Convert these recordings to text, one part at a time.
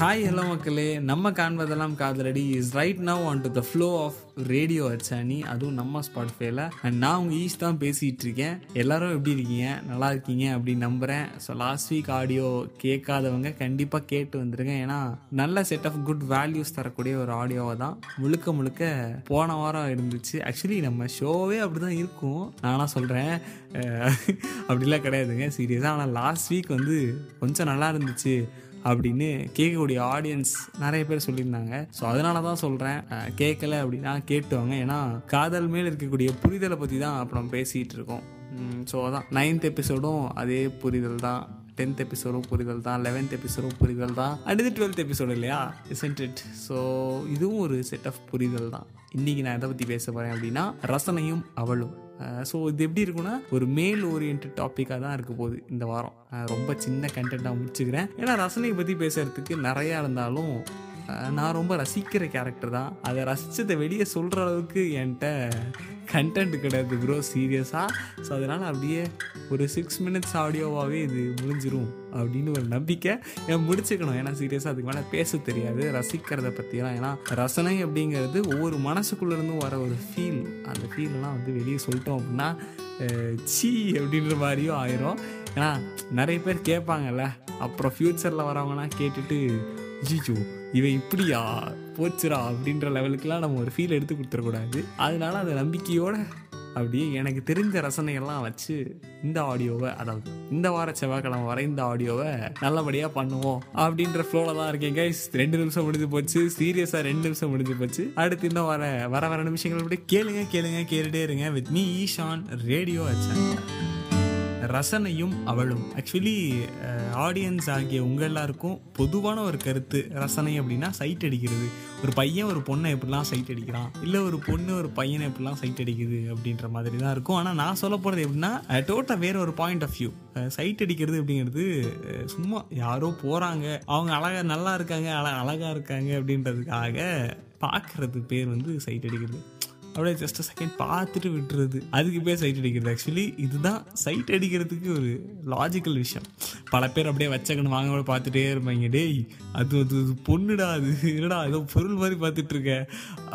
Hi hello மக்களே. நம்ம காண்பதெல்லாம் காதலடி. Is right now on to the flow of radio அச்சானி அதுவும் நம்ம ஸ்பாட்ஃபைல அண்ட் நான் உங்கள் ஈஸ் தான் பேசிகிட்டு இருக்கேன். எல்லாரும் எப்படி இருக்கீங்க? நல்லா இருக்கீங்க அப்படின்னு நம்புகிறேன் ஸோ லாஸ்ட் வீக் ஆடியோ கேட்காதவங்க கண்டிப்பாக கேட்டு வந்துருங்க. ஏன்னா நல்ல செட் ஆஃப் குட் வேல்யூஸ் தரக்கூடிய ஒரு ஆடியோவை தான் முழுக்க முழுக்க போன வாரம் இருந்துச்சு. ஆக்சுவலி நம்ம ஷோவே அப்படி தான் இருக்கும் நானாக சொல்கிறேன் அப்படிலாம் கிடையாதுங்க. சீரியஸாக ஆனால் லாஸ்ட் வீக் வந்து கொஞ்சம் நல்லா இருந்துச்சு. அப்படின்னு கேட்கக்கூடிய ஆடியன்ஸ் நிறைய பேர் சொல்லியிருந்தாங்க. ஸோ அதனால தான் சொல்கிறேன் கேட்கல அப்படின்னா கேட்டுவாங்க. ஏன்னா காதல் மேல் இருக்கக்கூடிய புரிதலை பற்றி தான் அப்புறம் பேசிகிட்டு இருக்கோம். ஸோ அதான். நைன்த் எபிசோடும் அதே புரிதல் தான். டென்த் எபிசோடும் புரிதல் தான். லெவன்த் எபிசோடும் புரிதல் தான். அடுத்து டுவெல்த் எபிசோடு இல்லையா? இசன்ட் இட் ஸோ இதுவும் ஒரு செட் ஆஃப் புரிதல் தான். இன்றைக்கி நான் எதை பற்றி பேச போகிறேன் அப்படின்னா ரசனையும் அவளும். ஸோ இது எப்படி இருக்குன்னா ஒரு மேல் ஓரியன்ட் டாப்பிக்காக தான் இருக்க போகுது இந்த வாரம். ரொம்ப சின்ன கண்டென்ட்டாக முடிச்சுக்கிறேன். ஏன்னா ரசனையை பற்றி பேசுகிறதுக்கு நிறையா இருந்தாலும் நான் ரொம்ப ரசிக்கிற கேரக்டர் தான். அதை ரசித்ததை வெளியே சொல்கிற அளவுக்கு என்கிட்ட கண்டென்ட் கிடையாது ப்ரோ சீரியஸாக ஸோ அதனால் அப்படியே ஒரு சிக்ஸ் மினிட்ஸ் ஆடியோவாகவே இது முடிஞ்சிரும் அப்படின்னு ஒரு நம்பிக்கை. ஏன் முடிச்சுக்கணும். ஏன்னா சீரியஸாக அதுக்கு மேலே பேச தெரியாது. ரசிக்கிறத பற்றிலாம் ஏன்னா ரசனை அப்படிங்கிறது ஒவ்வொரு மனசுக்குள்ளேருந்தும் வர ஒரு ஃபீல் அந்த ஃபீல்லாம் வந்து வெளியே சொல்லிட்டோம் அப்படின்னா சீ அப்படின்ற மாதிரியும் ஆயிரும். ஏன்னா நிறைய பேர் கேட்பாங்கல்ல. அப்புறம் ஃப்யூச்சரில் வரவங்கலாம் கேட்டுட்டு ஜிஜு இவன் இப்படியா? போச்சுரா அப்படின்ற லெவலுக்குலாம் நம்ம ஒரு ஃபீல் எடுத்து கொடுத்துடக்கூடாது. அதனால அந்த நம்பிக்கையோட அப்படியே எனக்கு தெரிஞ்ச ரசனையெல்லாம் வச்சு இந்த ஆடியோவை அதாவது இந்த வார செவ்வாய்க்கிழமை வர இந்த ஆடியோவை நல்லபடியாக பண்ணுவோம் அப்படின்ற ஃப்ளோவில் தான் இருக்கேன் கைஸ் ரெண்டு நிமிஷம் முடிஞ்சு போச்சு. சீரியஸாக ரெண்டு நிமிஷம் முடிஞ்சு போச்சு. அடுத்து இன்னும் வர வர வர நிமிஷங்கள் அப்படியே கேளுங்க கேளுங்க கேட்டுட்டே இருங்க வித் மீ ஈஷான் ரேடியோ வச்சேன் ரசனையும் அவளும். ஆக்சுவலி ஆடியன்ஸ் uh, ஆகிய உங்கள் எல்லாருக்கும் பொதுவான ஒரு கருத்து ரசனை அப்படின்னா சைட் அடிக்கிறது. ஒரு பையன் ஒரு பொண்ணை எப்படிலாம் சைட் அடிக்கிறான்? இல்லை ஒரு பொண்ணு ஒரு பையனை எப்படிலாம் சைட் அடிக்குது அப்படின்ற மாதிரி தான் இருக்கும். ஆனால் நான் சொல்ல போகிறது எப்படின்னா டோட்டல் வேற ஒரு பாயிண்ட் ஆஃப் வியூ சைட் அடிக்கிறது அப்படிங்கிறது uh, சும்மா யாரோ போகிறாங்க அவங்க அழகாக நல்லா இருக்காங்க அழ அழகாக இருக்காங்க அப்படின்றதுக்காக பார்க்குறது பேர் வந்து சைட் அடிக்கிறது. அப்படியே ஜஸ்ட் செகண்ட் பார்த்துட்டு விட்டுறது. அதுக்கு பேர் சைட் அடிக்கிறது. ஆக்சுவலி இதுதான் சைட் அடிக்கிறதுக்கு ஒரு லாஜிக்கல் விஷயம். பல பேர் அப்படியே வச்சக்கணும் வாங்க கூட பார்த்துட்டே இருப்பாங்க. டேய் அது அது பொண்ணுடா அது என்னடா ஏதோ பொருள் மாதிரி பார்த்துட்டு இருக்க.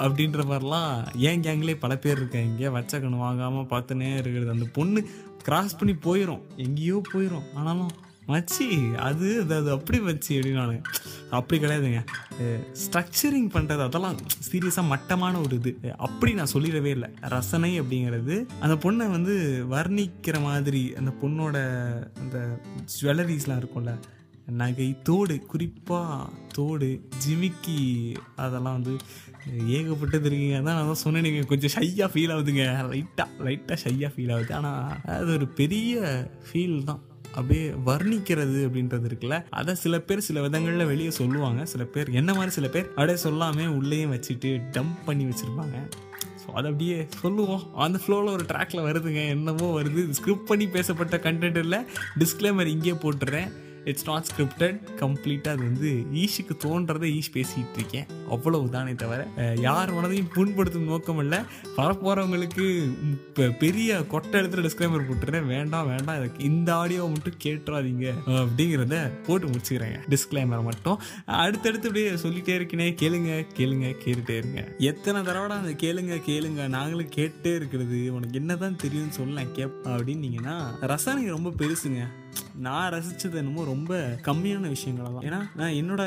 அப்படின்ற மாதிரிலாம் ஏன் கேங்லேயே பல பேர் இருக்காங்க வச்சக்கணும் வாங்காமல் பார்த்துனே இருக்கிறது. அந்த பொண்ணு கிராஸ் பண்ணி போயிடும் எங்கேயோ போயிடும் ஆனாலும் மச்சி அது அது அப்படி வச்சு அப்படின்னு அப்படி கிடையாதுங்க. ஸ்ட்ரக்சரிங் பண்ணுறது அதெல்லாம் சீரியஸாக மட்டமான ஒரு இது. அப்படி நான் சொல்லிடவே இல்லை. ரசனை அப்படிங்கிறது அந்த பொண்ணை வந்து வர்ணிக்கிற மாதிரி அந்த பொண்ணோட அந்த ஜுவல்லரிஸ்லாம் இருக்கும்ல நகை தோடு குறிப்பாக தோடு ஜிமிக்கி அதெல்லாம் வந்து ஏகப்பட்டது இருக்குங்க. அதான் நான் தான் சொன்னேன் நீங்கள் கொஞ்சம் ஷையாக ஃபீல் ஆகுதுங்க. லைட்டாக லைட்டாக ஷையாக ஃபீல் ஆகுது. ஆனால் அது ஒரு பெரிய ஃபீல் தான். அப்படியே வர்ணிக்கிறது அப்படின்றது இருக்குல்ல அதை சில பேர் சில விதங்களில் வெளியே சொல்லுவாங்க. சில பேர் என்ன மாதிரி சில பேர் அப்படியே சொல்லாமே உள்ளேயும் வச்சுட்டு டம்ப் பண்ணி வச்சுருப்பாங்க. ஸோ அதை அப்படியே சொல்லுவோம். அந்த ஃப்ளோவில் ஒரு ட்ராக்ல வருதுங்க என்னமோ வருது. ஸ்கிரிப்ட் பண்ணி பேசப்பட்ட கண்டென்ட் இல்லை. டிஸ்க்ளைமர் இங்கே போட்டுறேன். இட்ஸ் நாட் ஸ்கிரிப்டட் கம்ப்ளீட்டாக அது வந்து ஈஷுக்கு தோன்றதை ஈஷ் பேசிகிட்டு இருக்கேன். அவ்வளவு தானே தவிர யார் மனதையும் புண்படுத்தும் நோக்கம் இல்லை. வரப்போகிறவங்களுக்கு இப்போ பெரிய கொட்டை எடுத்துகிட்டு டிஸ்க்ளைமர் போட்டுறேன். வேண்டாம் வேண்டாம். இதுக்கு இந்த ஆடியோ மட்டும் கேட்டுறாதீங்க. அப்படிங்கிறத போட்டு முடிச்சுக்கிறேங்க. டிஸ்க்ளைமர் மட்டும். அடுத்தடுத்து அப்படியே சொல்லிட்டே இருக்கனே. கேளுங்க கேளுங்க கேட்டுட்டே இருங்க. எத்தனை தடவை அந்த கேளுங்க கேளுங்க நாங்களும் கேட்டே இருக்கிறது. உனக்கு என்னதான் தெரியும்னு சொல்லலாம் கேப் அப்படின்னீங்கன்னா ரசாயனம் ரொம்ப பெருசுங்க. நான் ரசித்தது என்னமோ ரொம்ப கம்மியான விஷயங்கள் தான் ஏன்னா நான் என்னோட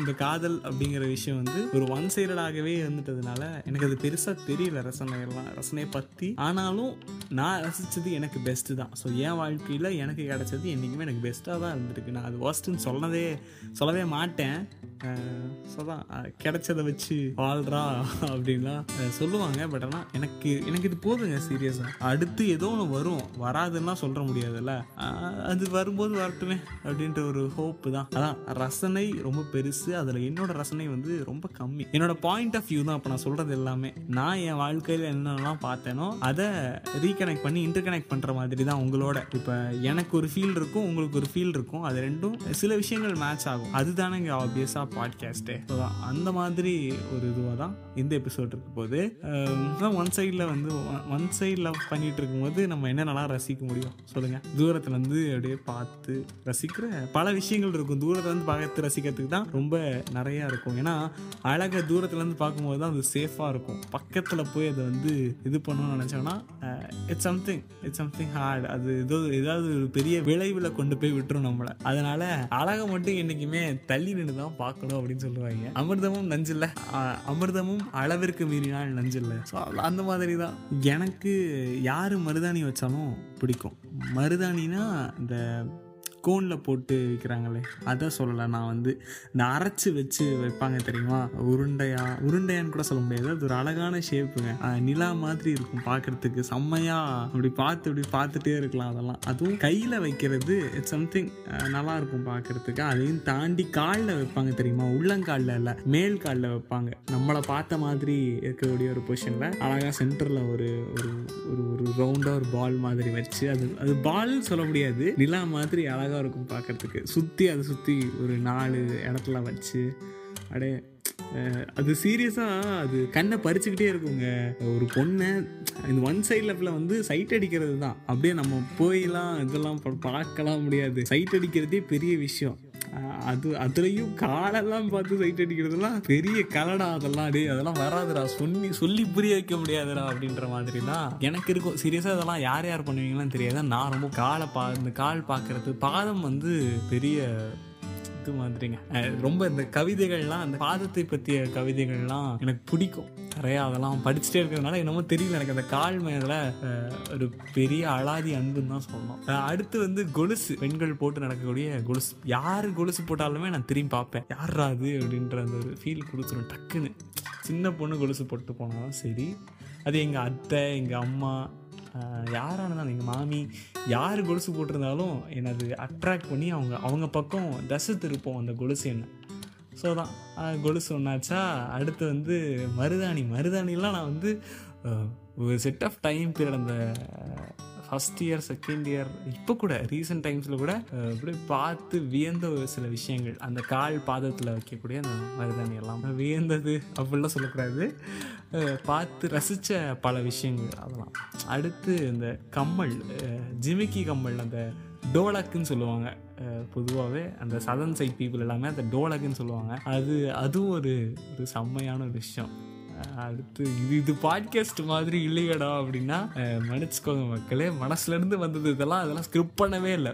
இந்த காதல் அப்படிங்கிற விஷயம் வந்து ஒரு ஒன் சைடடாகவே இருந்துட்டதுனால எனக்கு அது பெருசாக தெரியல ரசனைகள்லாம் ரசனையை பற்றி ஆனாலும் நான் ரசித்தது எனக்கு பெஸ்ட்டு தான். ஸோ என் வாழ்க்கையில் எனக்கு கிடைச்சது என்றைக்குமே எனக்கு பெஸ்ட்டாக தான் இருந்திருக்கு. நான் அது ஒர்ஸ்ட்டுன்னு சொன்னதே சொல்லவே மாட்டேன். ஸோ தான் கிடைச்சதை வச்சு வாழ்றா அப்படின்லாம் சொல்லுவாங்க. பட் ஆனால் எனக்கு எனக்கு இது போதுங்க சீரியஸாக அடுத்து ஏதோ ஒன்று வரும். வராதுன்னா சொல்ல முடியாதுல்ல. அது வரும்போது வரட்டுமே அப்படின்ற ஒரு ஹோப்பு தான். அதான் ரசனை ரொம்ப பெருசு. அதில் என்னோட ரசனை வந்து ரொம்ப கம்மி. என்னோட பாயிண்ட் ஆஃப் வியூ தான் இப்போ நான் சொல்கிறது எல்லாமே. நான் என் வாழ்க்கையில் என்னென்னலாம் பார்த்தேனோ அதை ரீகனெக்ட் பண்ணி இன்டர்கனெக்ட் பண்ணுற மாதிரி தான் உங்களோட. இப்போ எனக்கு ஒரு ஃபீல் இருக்கும் உங்களுக்கு ஒரு ஃபீல் இருக்கும். அது ரெண்டும் சில விஷயங்கள் மேட்ச் ஆகும். அதுதானே இங்கே தான் பாட்காஸ்ட்டு அந்த மாதிரி ஒரு இதுவாக தான் இந்த எபிசோட் இருக்க போது ஒன் சைடில் வந்து ஒன் சைடில் பண்ணிகிட்டு இருக்கும்போது நம்ம என்னென்னலாம் ரசிக்க முடியும்? சொல்லுங்கள் தூரத்தில் இருந்து அப்படியே பார்த்து ரசிக்கிற பல விஷயங்கள் இருக்கும். தூரத்தில் இருந்து பார்த்து ரசிக்கிறதுக்கு தான் ரொம்ப நிறையா இருக்கும். ஏன்னா அழகை தூரத்துலேருந்து பார்க்கும்போது தான் அது சேஃபாக இருக்கும். பக்கத்தில் போய் அதை வந்து இது பண்ணணும்னு நினச்சோன்னா it's something it's something hard அது ஏதோ ஏதாவது ஒரு பெரிய விளைவில் கொண்டு போய் விட்டுரும் நம்மளை. அதனால் அழகை மட்டும் என்றைக்குமே தள்ளி நின்று தான் பார்க்கணும் அப்படின்னு சொல்லுவாங்க. அமிர்தமும் நஞ்சில்ல. அமிர்தமும் அளவிற்கு மீறினால் நஞ்சில்ல. ஸோ அந்த மாதிரி தான் எனக்கு யார் மருதாணி வச்சாலும் பிடிக்கும். மருதாணினா இந்த கோனில் போட்டு விற்கிறாங்களே அதை சொல்லலை. நான் வந்து இந்த அரைச்சி வச்சு வைப்பாங்க தெரியுமா? உருண்டையா உருண்டையான்னு கூட சொல்ல முடியாது. அது ஒரு அழகான ஷேப்புங்க. நிலா மாதிரி இருக்கும் பார்க்கறதுக்கு செம்மையாக அப்படி பார்த்து அப்படி பார்த்துட்டே இருக்கலாம் அதெல்லாம். அதுவும் கையில் வைக்கிறது இட்ஸ் சம்திங் நல்லா இருக்கும் பார்க்குறதுக்கு அதையும் தாண்டி காலில் வைப்பாங்க தெரியுமா? உள்ளங்காலில் இல்லை மேல் காலில் வைப்பாங்க. நம்மளை பார்த்த மாதிரி இருக்கக்கூடிய ஒரு பொசிஷனில் அழகாக சென்டரில் ஒரு ஒரு ஒரு ஒரு ரவுண்டாக ஒரு பால் மாதிரி வச்சு அது அது பால் சொல்ல முடியாது. நிலா மாதிரி அழகாக இருக்கும் பார்க்குறதுக்கு சுற்றி அதை சுற்றி ஒரு நாலு இடத்துல வச்சு அப்படியே அது சீரியஸாக அது கண்ணை பறிச்சுக்கிட்டே இருக்குங்க. ஒரு பொண்ணை இந்த ஒன் சைட் லெஃப்டில் வந்து சைட் அடிக்கிறது தான் அப்படியே நம்ம போயெல்லாம் இதெல்லாம் பார்க்கலாம் முடியாது. சைட் அடிக்கிறதே பெரிய விஷயம். அது அதுலேயும் காலெல்லாம் பார்த்து சைட் அடிக்கிறதுலாம் பெரிய கலடா அதெல்லாம். டே அதெல்லாம் வராதுடா. சொல்லி சொல்லி புரிய வைக்க முடியாதுடா அப்படின்ற மாதிரி தான் எனக்கு இருக்கும். சீரியஸாக அதெல்லாம் யார் யார் பண்ணுவீங்களான்னு தெரியாது. நான் ரொம்ப காலை பா இந்த கால் பார்க்கறது பாதம் வந்து பெரிய இது மாதிரிங்க. ரொம்ப இந்த கவிதைகள்லாம் அந்த பாதத்தை பற்றிய கவிதைகள்லாம் எனக்கு பிடிக்கும். நிறையா அதெல்லாம் படிச்சுட்டே இருக்கிறதுனால என்னமோ தெரியல எனக்கு. அந்த கால் மேல ஒரு பெரிய அலாதி அன்புன்னு தான் சொல்லணும். அடுத்து வந்து கொலுசு. பெண்கள் போட்டு நடக்கக்கூடிய கொலுசு. யார் கொலுசு போட்டாலுமே நான் திரும்பி பார்ப்பேன். யாரா அது அப்படின்ற அந்த ஒரு ஃபீல் கொடுத்துரும் டக்குன்னு. சின்ன பொண்ணு கொலுசு போட்டு போனாலும் சரி அது எங்கள் அத்தை எங்கள் அம்மா யாரானதான் எங்கள் மாமி? யார் கொலுசு போட்டிருந்தாலும் என்னை அது அட்ராக்ட் பண்ணி அவங்க அவங்க பக்கம் தசை திருப்போம் அந்த கொலுசு என்ன ஸோ தான் கொலுசு ஒன்றாச்சா அடுத்து வந்து மருதாணி. மருதாணிலாம் நான் வந்து ஒரு செட் ஆஃப் டைம் பீரியட் அந்த ஃபஸ்ட் இயர் செகண்ட் இயர் இப்போ கூட ரீசெண்ட் டைம்ஸில் கூட அப்படியே பார்த்து வியந்த ஒரு சில விஷயங்கள். அந்த கால் பாதத்தில் வைக்கக்கூடிய அந்த மருதாணி எல்லாம். வியந்தது அப்படிலாம் சொல்லக்கூடாது. பார்த்து ரசித்த பல விஷயங்கள் அதெல்லாம். அடுத்து இந்த கம்மல் ஜிமிக்கி கம்மல் அந்த டோலக்குன்னு சொல்லுவாங்க. பொதுவாகவே அந்த சதன் சைட் பீப்புள் எல்லாமே அந்த டோலக்குன்னு சொல்லுவாங்க. அது அதுவும் ஒரு ஒரு செம்மையான ஒரு விஷயம். அடுத்து இது இது பாட்காஸ்ட் மாதிரி இல்லையடா அப்படின்னா அஹ் மன்னிச்சுக்கோங்க மக்களே மனசுலேருந்து வந்தது இதெல்லாம் அதெல்லாம் ஸ்கிரிப்ட் பண்ணவே இல்லை.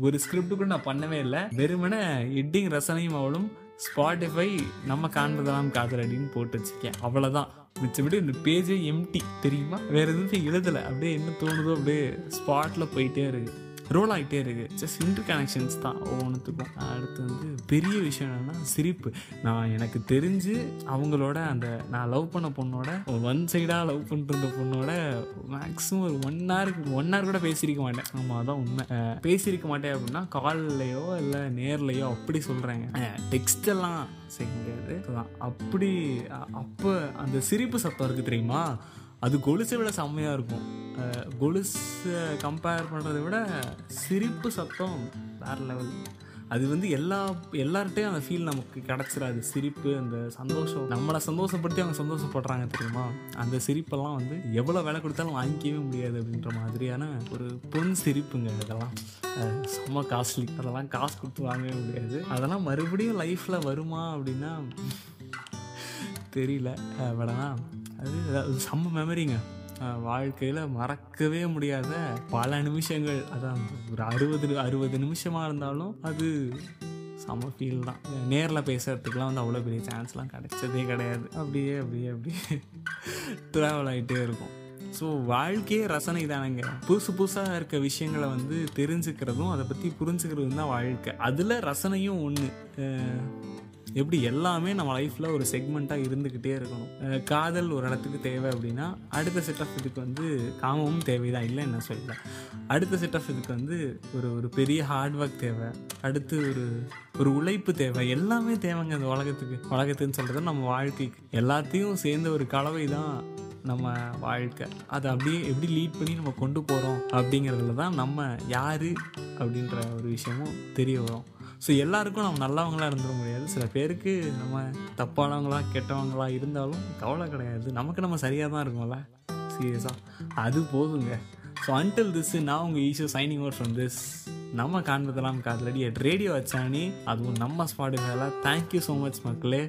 ஒரு ஸ்கிரிப்ட் கூட நான் பண்ணவே இல்லை. வெறுமனே எட்டிங் ரசனையும் அவளும் ஸ்பாட்டிஃபை நம்ம காண்பதெல்லாம் காதலடின்னு போட்டு வச்சிருக்கேன். அவ்வளோதான் மிச்சபடி இந்த பேஜே எம்டி தெரியுமா? வேறு எதுவும் எழுதலை. அப்படியே என்ன தோணுதோ அப்படியே ஸ்பாட்டில் போயிட்டே இருக்குது ரோல் ஆகிட்டே இருக்குது ஜஸ்ட் இன்டர் கனெக்ஷன்ஸ் தான் ஒவ்வொன்றுத்துக்கும் அடுத்து வந்து பெரிய விஷயம் என்னென்னா சிரிப்பு. நான் எனக்கு தெரிஞ்சு அவங்களோட அந்த நான் லவ் பண்ண பொண்ணோட ஒன் சைடாக லவ் பண்ணிட்டு பொண்ணோட மேக்ஸிமம் ஒரு ஒன் ஹவருக்கு ஒன் ஹவர் கூட பேசியிருக்க மாட்டேன். ஆமாம் அதான் உண்மை. பேசியிருக்க மாட்டேன் அப்படின்னா கால்லையோ இல்லை நேர்லையோ அப்படி சொல்கிறாங்க டெக்ஸ்ட் எல்லாம் செய்ய முடியாது. அப்படி அப்போ அந்த சிரிப்பு சத்தம் இருக்குது தெரியுமா? அது கொலுசை விட செம்மையாக இருக்கும். கொலுசை கம்பேர் பண்ணுறதை விட சிரிப்பு சத்தம் வேறு லெவல் அது வந்து எல்லா எல்லார்ட்டையும் அந்த ஃபீல் நமக்கு கிடச்சிடாது சிரிப்பு அந்த சந்தோஷம். நம்மளை சந்தோஷப்படுத்தி அவங்க சந்தோஷப்படுறாங்க தெரியுமா? அந்த சிரிப்பெல்லாம் வந்து எவ்வளோ விலை கொடுத்தாலும் வாங்கிக்கவே முடியாது அப்படின்ற மாதிரியான ஒரு பொன் சிரிப்புங்க அதெல்லாம் செம்ம காஸ்ட்லி அதெல்லாம் காசு கொடுத்து வாங்கவே முடியாது. அதெல்லாம் மறுபடியும் லைஃப்பில் வருமா அப்படின்னா தெரியல. பட் அதாவது செம்ம மெமரிங்க வாழ்க்கையில் மறக்கவே முடியாத பல நிமிஷங்கள். அதான் ஒரு அறுபது அறுபது நிமிஷமாக இருந்தாலும் அது செம்ம ஃபீல் தான். நேரில் பேசுகிறதுக்குலாம் வந்து அவ்வளோ பெரிய சான்ஸ்லாம் கிடைச்சதே கிடையாது. அப்படியே அப்படியே அப்படியே ட்ராவல் ஆகிட்டே இருக்கும். ஸோ வாழ்க்கையே ரசனை தானேங்க. புதுசு புதுசாக இருக்க விஷயங்களை வந்து தெரிஞ்சுக்கிறதும் அதை பற்றி புரிஞ்சுக்கிறதும் தான் வாழ்க்கை. அதில் ரசனையும் ஒன்று எப்படி எல்லாமே நம்ம லைஃப்பில் ஒரு செக்மெண்ட்டாக இருந்துக்கிட்டே இருக்கணும். காதல் ஒரு இடத்துக்கு தேவை அப்படின்னா அடுத்த செட் ஆஃப் இதுக்கு வந்து காமமும் தேவைதான் இல்லை என்ன சொல்லல. அடுத்த செட் ஆஃப் இதுக்கு வந்து ஒரு ஒரு பெரிய ஹார்ட் ஒர்க் தேவை. அடுத்து ஒரு ஒரு உழைப்பு தேவை. எல்லாமே தேவைங்க அந்த உலகத்துக்கு. உலகத்துன்னு சொல்கிறது நம்ம வாழ்க்கைக்கு. எல்லாத்தையும் சேர்ந்த ஒரு கலவை தான் நம்ம வாழ்க்கை. அதை அப்படியே எப்படி லீட் பண்ணி நம்ம கொண்டு போகிறோம் அப்படிங்கிறதுல தான் நம்ம யார் அப்படின்ற ஒரு விஷயமும் தெரிய வரும். ஸோ எல்லாருக்கும் நம்ம நல்லவங்களா இருந்துட முடியாது. சில பேருக்கு நம்ம தப்பானவங்களா கெட்டவங்களா இருந்தாலும் கவலை கிடையாது. நமக்கு நம்ம சரியாக தான் இருக்கோம்ல. சீரியஸாக அது போதுங்க. ஸோ அன்டில் திஸ் நான் உங்கள் Eesho signing out from this நம்ம காண்பதெல்லாம் காதலடி அட் ரேடியோ வச்சானி அதுவும் நம்ம ஸ்பாட்டிஃபைல தேங்க்யூ ஸோ மச் மக்களே.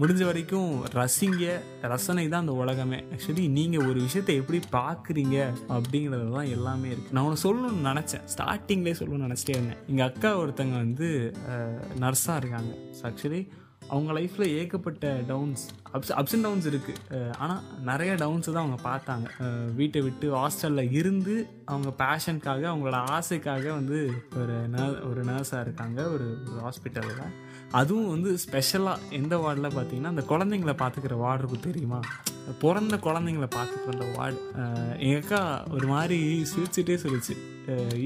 முடிஞ்ச வரைக்கும் ரசிங்க. ரசனை தான் அந்த உலகமே. ஆக்சுவலி நீங்கள் ஒரு விஷயத்தை எப்படி பார்க்குறீங்க அப்படிங்கிறது தான் எல்லாமே இருக்குது நான் ஒன்று சொல்லணும்னு நினச்சேன். ஸ்டார்டிங்லேயே சொல்லணும்னு நினச்சிட்டே இருந்தேன். எங்கள் அக்கா ஒருத்தங்க வந்து நர்ஸாக இருக்காங்க. ஸோ ஆக்சுவலி அவங்க லைஃப்பில் ஏகப்பட்ட downs ups ups and downs இருக்குது ஆனால் நிறைய டவுன்ஸு தான் அவங்க பார்த்தாங்க. வீட்டை விட்டு ஹாஸ்டலில் இருந்து அவங்க பேஷனுக்காக அவங்களோட ஆசைக்காக வந்து ஒரு நர் ஒரு நர்ஸாக இருக்காங்க ஒரு ஒரு ஹாஸ்பிட்டலில் அதுவும் வந்து ஸ்பெஷலாக எந்த வார்டில் பார்த்தீங்கன்னா அந்த குழந்தைங்கள பார்த்துக்கிற வார்டு இருக்கும் தெரியுமா? பிறந்த குழந்தைங்கள பார்த்துட்டு அந்த வார்டு எங்கள் அக்கா ஒரு மாதிரி சிரிச்சுட்டே சொல்லிச்சு.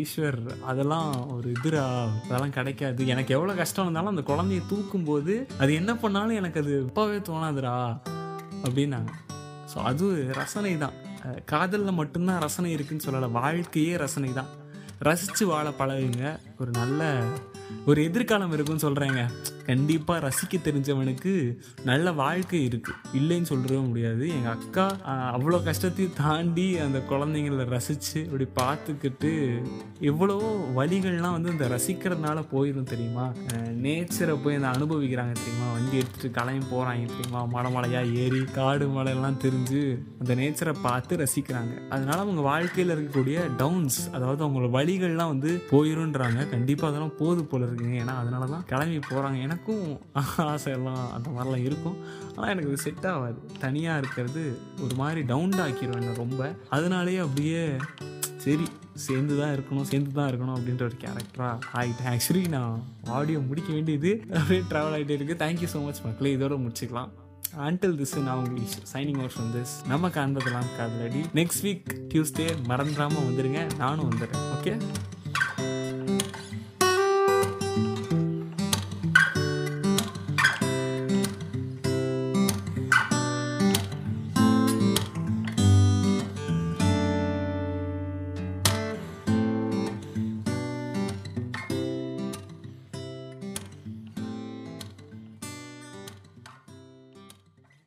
ஈஸ்வர் அதெல்லாம் ஒரு இதுரா அதெல்லாம் கிடைக்காது. எனக்கு எவ்வளோ கஷ்டம் இருந்தாலும் அந்த குழந்தைய தூக்கும்போது அது என்ன பண்ணாலும் எனக்கு அது இப்போவே தோணாதுடா அப்படின்னாங்க. ஸோ அது ரசனை தான். காதலில் மட்டும்தான் ரசனை இருக்குன்னு சொல்லலை வாழ்க்கையே ரசனை தான். ரசித்து வாழ பழகுங்க. ஒரு நல்ல ஒரு எதிர்காலம் இருக்குன்னு சொல்கிறாங்க கண்டிப்பாக ரசிக்க தெரிஞ்சவனுக்கு நல்ல வாழ்க்கை இருக்குது இல்லைன்னு சொல்லவே முடியாது. எங்கள் அக்கா அவ்வளோ கஷ்டத்தையும் தாண்டி அந்த குழந்தைங்கள ரசித்து அப்படி பார்த்துக்கிட்டு எவ்வளோ வழிகள்லாம் வந்து இந்த ரசிக்கிறதுனால போயிடும் தெரியுமா? நேச்சரை போய் அந்த அனுபவிக்கிறாங்க தெரியுமா? வண்டி எடுத்துட்டு கலையும் போகிறாங்க தெரியுமா? மலை மலையாக ஏறி காடு மலையெல்லாம் தெரிஞ்சு அந்த நேச்சரை பார்த்து ரசிக்கிறாங்க. அதனால அவங்க வாழ்க்கையில் இருக்கக்கூடிய டவுன்ஸ் அதாவது அவங்களோட வழிகள்லாம் வந்து போயிருன்றாங்க. கண்டிப்பாக அதெல்லாம் போது போல இருக்குங்க. ஏன்னா அதனால தான் கிளம்பி போகிறாங்க எனக்கும் ஆசை எல்லாம் அந்த மாதிரிலாம் இருக்கும். ஆனால் எனக்கு இது செட் ஆகாது. தனியாக இருக்கிறது ஒரு மாதிரி டவுன் ஆக்கிடுவேன் ரொம்ப. அதனாலேயே அப்படியே சரி சேர்ந்து தான் இருக்கணும் சேர்ந்து தான் இருக்கணும் அப்படின்ற ஒரு கேரக்டராக ஆகிட்டேன் ஆக்சுவலி நான் ஆடியோ முடிக்க வேண்டியது அப்படியே ட்ராவல் ஆகிட்டே இருக்குது தேங்க்யூ ஸோ மச் மக்களே. இதோட முடிச்சுக்கலாம். அன்டில் திஸ் நான் உங்களுக்கு சைனிங் அவுட் ஃப்ரம் திஸ் நம்ம காண்பதெல்லாம் காதலடி. நெக்ஸ்ட் வீக் டியூஸ்டே மறந்துடாமல் வந்துடுங்க நானும் வந்துடுறேன். ஓகே